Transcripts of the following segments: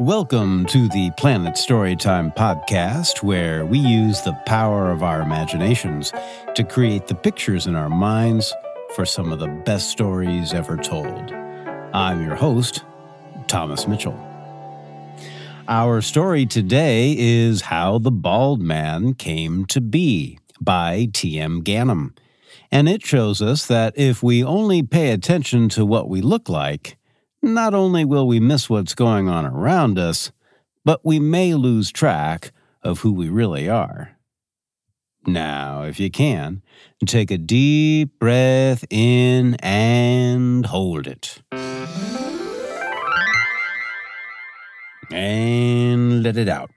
Welcome to the Planet Storytime podcast, where we use the power of our imaginations to create the pictures in our minds for some of the best stories ever told. I'm your host, Thomas Mitchell. Our story today is How the Bald Man Came to Be by T.M. Ganem. And it shows us that if we only pay attention to what we look like, not only will we miss what's going on around us, but we may lose track of who we really are. Now, if you can, take a deep breath in and hold it. And let it out.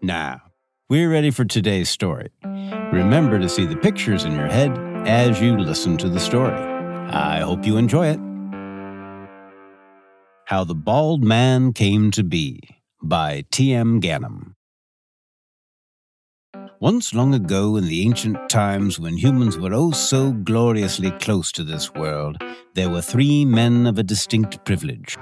Now, we're ready for today's story. Remember to see the pictures in your head as you listen to the story. I hope you enjoy it. How the Bald Man Came to Be by T.M. Ganem. Once long ago, in the ancient times when humans were oh so gloriously close to this world, there were three men of a distinct privilege.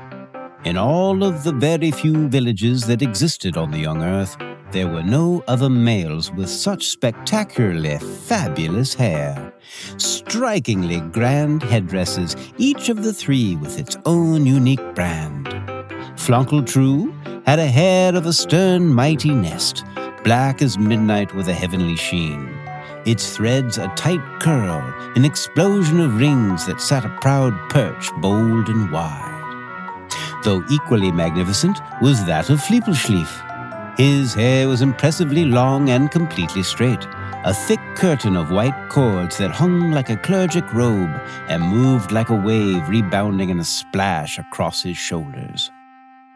In all of the very few villages that existed on the young earth, there were no other males with such spectacularly fabulous hair. Strikingly grand headdresses, each of the three with its own unique brand. Flonkeltrue had a head of a stern, mighty nest, black as midnight with a heavenly sheen. Its threads a tight curl, an explosion of rings that sat a proud perch, bold and wide. Though equally magnificent was that of Fleepelschlief his hair was impressively long and completely straight, a thick curtain of white cords that hung like a clergic robe and moved like a wave rebounding in a splash across his shoulders.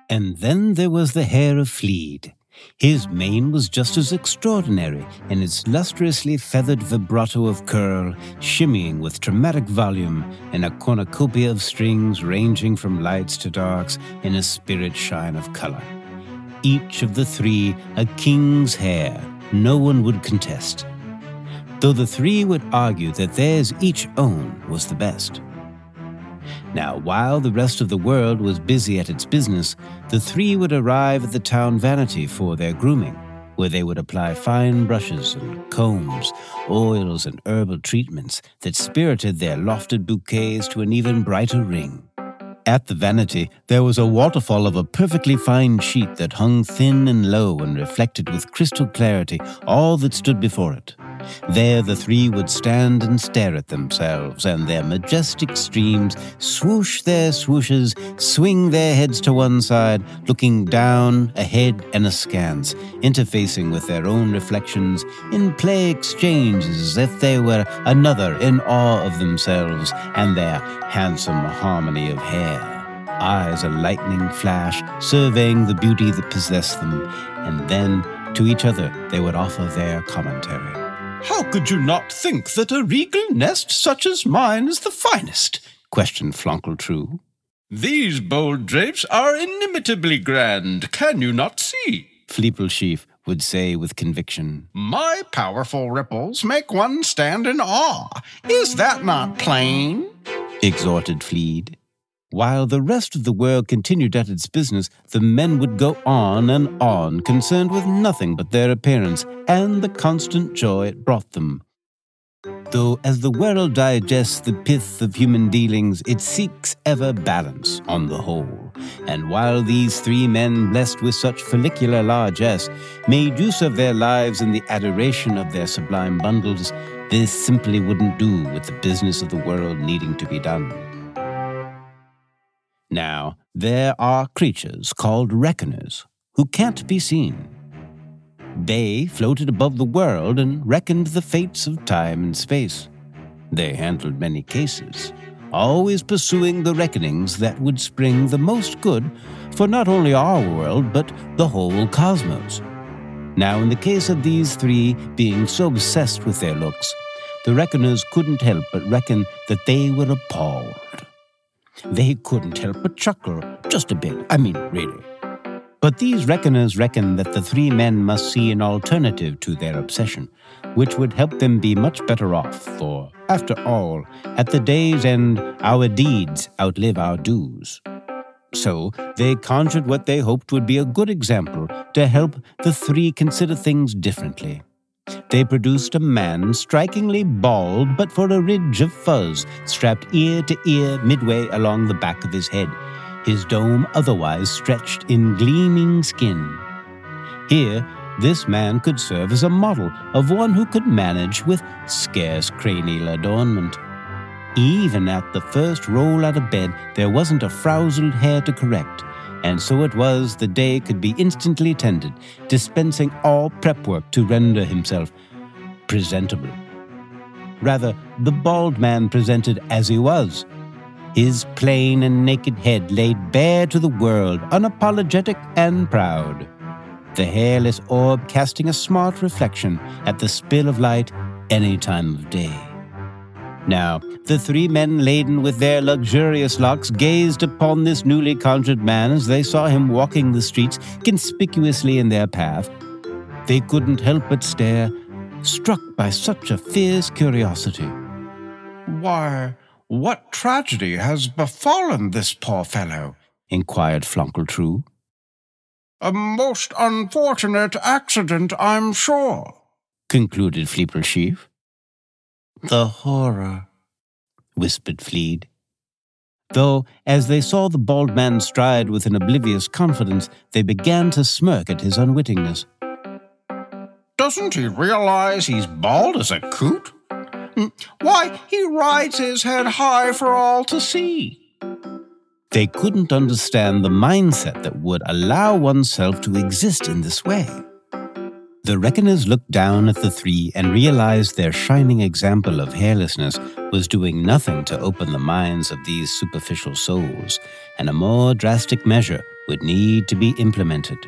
And then there was the hair of Fleed. His mane was just as extraordinary in its lustrously feathered vibrato of curl, shimmying with dramatic volume in a cornucopia of strings ranging from lights to darks in a spirit shine of color each of the three a king's hair, no one would contest, though the three would argue that theirs each own was the best. Now, while the rest of the world was busy at its business, the three would arrive at the town vanity for their grooming, where they would apply fine brushes and combs, oils and herbal treatments that spirited their lofted bouquets to an even brighter ring. At the vanity, there was a waterfall of a perfectly fine sheet that hung thin and low and reflected with crystal clarity all that stood before it. There the three would stand and stare at themselves, and their majestic streams swoosh their swooshes, swing their heads to one side, looking down, ahead, and askance, interfacing with their own reflections in play exchanges as if they were another in awe of themselves and their handsome harmony of hair eyes a lightning flash, surveying the beauty that possessed them, and then to each other they would offer their commentary. How could you not think that a regal nest such as mine is the finest? questioned Flonkeltrue. These bold drapes are inimitably grand, can you not see? Fleepelschlief would say with conviction. My powerful ripples make one stand in awe. Is that not plain? exhorted Fleed. While the rest of the world continued at its business, the men would go on and on, concerned with nothing but their appearance and the constant joy it brought them. Though as the world digests the pith of human dealings, it seeks ever balance on the whole. And while these three men, blessed with such follicular largesse, made use of their lives in the adoration of their sublime bundles, this simply wouldn't do with the business of the world needing to be done. Now, there are creatures called reckoners who can't be seen. They floated above the world and reckoned the fates of time and space. They handled many cases, always pursuing the reckonings that would spring the most good for not only our world, but the whole cosmos. Now, in the case of these three being so obsessed with their looks, the reckoners couldn't help but reckon that they were a appalled. They couldn't help but chuckle, just a bit, I mean, really. But these reckoners reckon that the three men must see an alternative to their obsession, which would help them be much better off, for, after all, at the day's end, our deeds outlive our dues. So they conjured what they hoped would be a good example to help the three consider things differently. They produced a man strikingly bald, but for a ridge of fuzz strapped ear to ear midway along the back of his head, his dome otherwise stretched in gleaming skin. Here, this man could serve as a model of one who could manage with scarce cranial adornment. Even at the first roll out of bed, there wasn't a frowsled hair to correct, and so it was the day could be instantly tended, dispensing all prep work to render himself presentable. Rather, the bald man presented as he was. His plain and naked head laid bare to the world, unapologetic and proud. The hairless orb casting a smart reflection at the spill of light any time of day. Now, the three men laden with their luxurious locks gazed upon this newly conjured man as they saw him walking the streets conspicuously in their path. They couldn't help but stare, struck by such a fierce curiosity. Why, what tragedy has befallen this poor fellow? inquired Flonkeltrue. A most unfortunate accident, I'm sure, concluded Fleepleschief. The horror, whispered Fleed. Though, as they saw the bald man stride with an oblivious confidence, they began to smirk at his unwittingness. Doesn't he realize he's bald as a coot? Hmm, why, he rides his head high for all to see. They couldn't understand the mindset that would allow oneself to exist in this way. The reckoners looked down at the three and realized their shining example of hairlessness was doing nothing to open the minds of these superficial souls, and a more drastic measure would need to be implemented.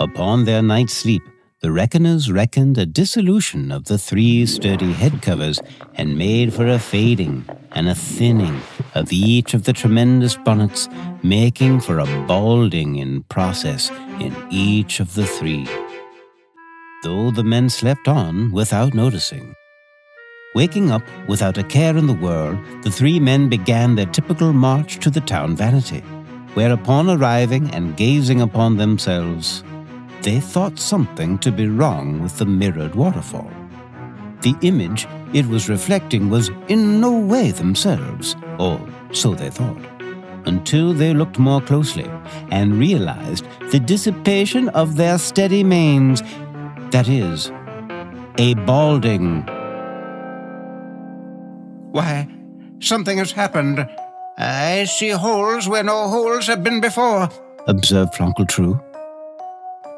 Upon their night's sleep, the reckoners reckoned a dissolution of the three sturdy head covers and made for a fading and a thinning of each of the tremendous bonnets, making for a balding in process in each of the three though the men slept on without noticing. Waking up without a care in the world, the three men began their typical march to the town vanity, where upon arriving and gazing upon themselves, they thought something to be wrong with the mirrored waterfall. The image it was reflecting was in no way themselves, or so they thought, until they looked more closely and realized the dissipation of their steady manes that is, a balding. Why, something has happened. I see holes where no holes have been before, observed Flonkeltrue.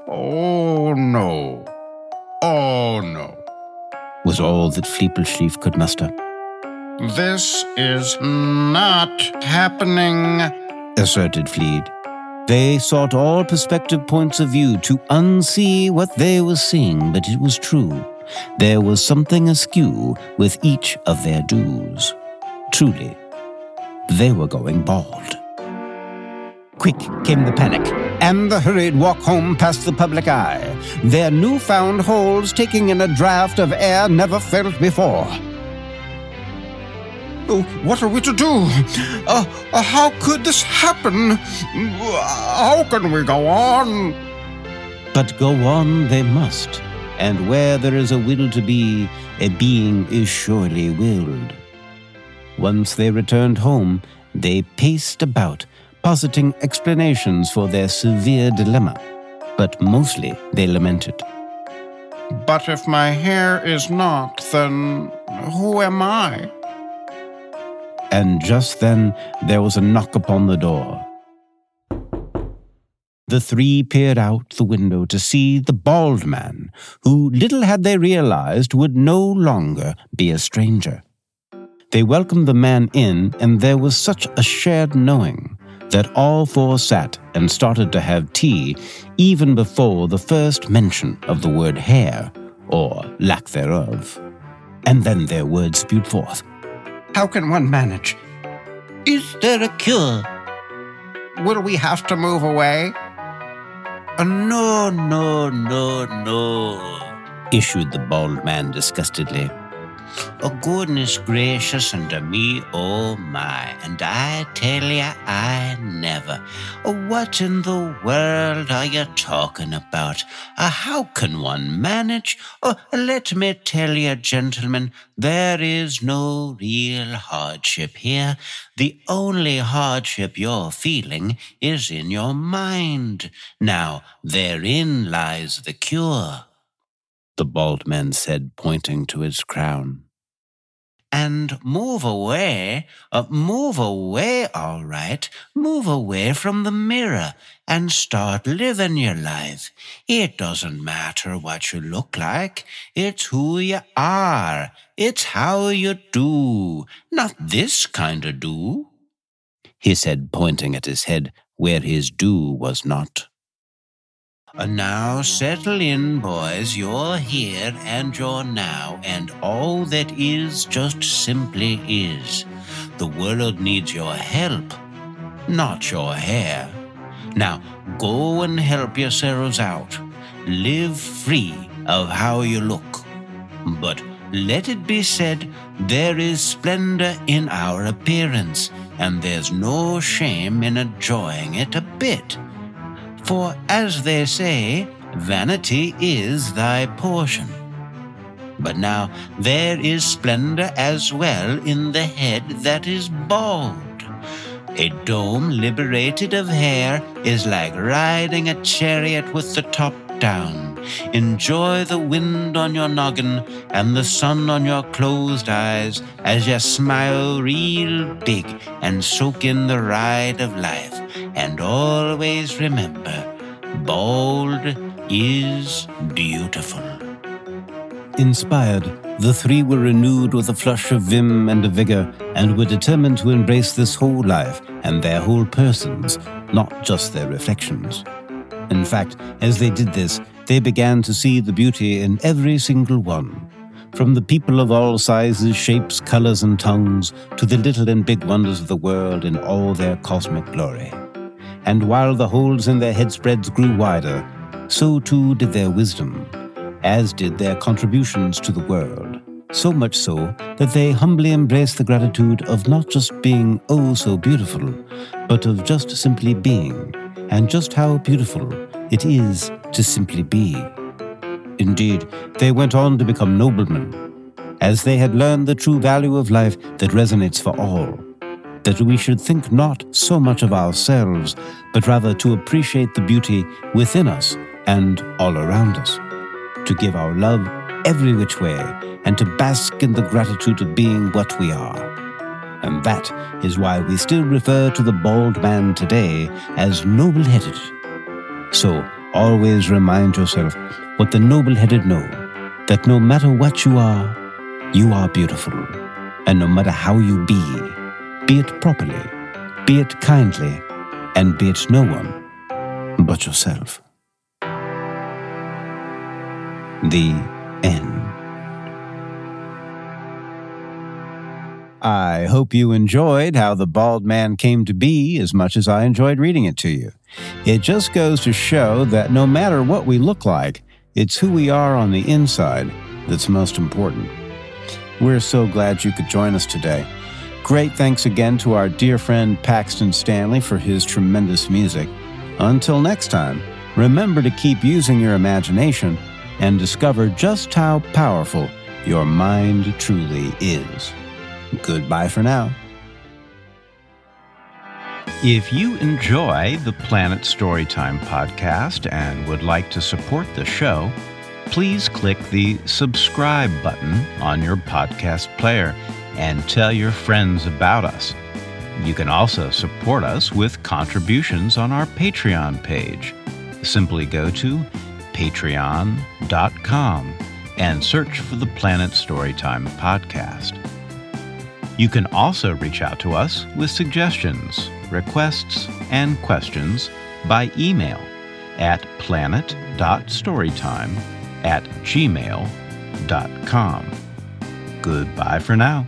Oh, no. Oh, no. Was all that Fleepleschief could muster. This is not happening, asserted Fleed. They sought all perspective points of view to unsee what they were seeing, but it was true. There was something askew with each of their dues. Truly, they were going bald. Quick came the panic, and the hurried walk home past the public eye, their newfound holes taking in a draught of air never felt before. Oh, what are we to do? Uh, uh, how could this happen? How can we go on? But go on they must, and where there is a will to be, a being is surely willed. Once they returned home, they paced about, positing explanations for their severe dilemma, but mostly they lamented. But if my hair is not, then who am I? And just then there was a knock upon the door. The three peered out the window to see the bald man, who little had they realized would no longer be a stranger. They welcomed the man in, and there was such a shared knowing that all four sat and started to have tea even before the first mention of the word hair, or lack thereof. And then their words spewed forth. How can one manage? Is there a cure? Will we have to move away? Uh, no, no, no, no, issued the bald man disgustedly. Oh, goodness gracious, and me, oh my, and I tell ya, I never. Oh, what in the world are you talking about? Uh, how can one manage? Oh, let me tell you, gentlemen, there is no real hardship here. The only hardship you're feeling is in your mind. Now, therein lies the cure. The bald man said, pointing to his crown and move away, uh, move away, all right. Move away from the mirror and start living your life. It doesn't matter what you look like. It's who you are. It's how you do. Not this kind of do. He said, pointing at his head where his do was not. And now settle in, boys. You're here and you're now, and all that is just simply is. The world needs your help, not your hair. Now go and help yourselves out. Live free of how you look. But let it be said, there is splendor in our appearance, and there's no shame in enjoying it a bit. For as they say, vanity is thy portion. But now there is splendor as well in the head that is bald. A dome liberated of hair is like riding a chariot with the top down. Enjoy the wind on your noggin and the sun on your closed eyes as you smile real big and soak in the ride of life. And always remember, bold is beautiful. Inspired, the three were renewed with a flush of vim and a vigor, and were determined to embrace this whole life and their whole persons, not just their reflections. In fact, as they did this, they began to see the beauty in every single one. From the people of all sizes, shapes, colors, and tongues, to the little and big wonders of the world in all their cosmic glory. And while the holes in their headspreads grew wider, so too did their wisdom, as did their contributions to the world. So much so that they humbly embraced the gratitude of not just being oh so beautiful, but of just simply being, and just how beautiful it is to simply be. Indeed, they went on to become noblemen, as they had learned the true value of life that resonates for all that we should think not so much of ourselves, but rather to appreciate the beauty within us and all around us, to give our love every which way, and to bask in the gratitude of being what we are. And that is why we still refer to the bald man today as noble headed. So always remind yourself what the noble headed know that no matter what you are, you are beautiful. And no matter how you be, be it properly, be it kindly, and be it no one but yourself. The end. I hope you enjoyed how the bald man came to be as much as I enjoyed reading it to you. It just goes to show that no matter what we look like, it's who we are on the inside that's most important. We're so glad you could join us today. Great thanks again to our dear friend Paxton Stanley for his tremendous music. Until next time, remember to keep using your imagination and discover just how powerful your mind truly is. Goodbye for now. If you enjoy the Planet Storytime podcast and would like to support the show, please click the subscribe button on your podcast player and tell your friends about us. You can also support us with contributions on our Patreon page. Simply go to patreon.com and search for the Planet Storytime podcast. You can also reach out to us with suggestions, requests, and questions by email at planet.storytime at gmail.com. Goodbye for now.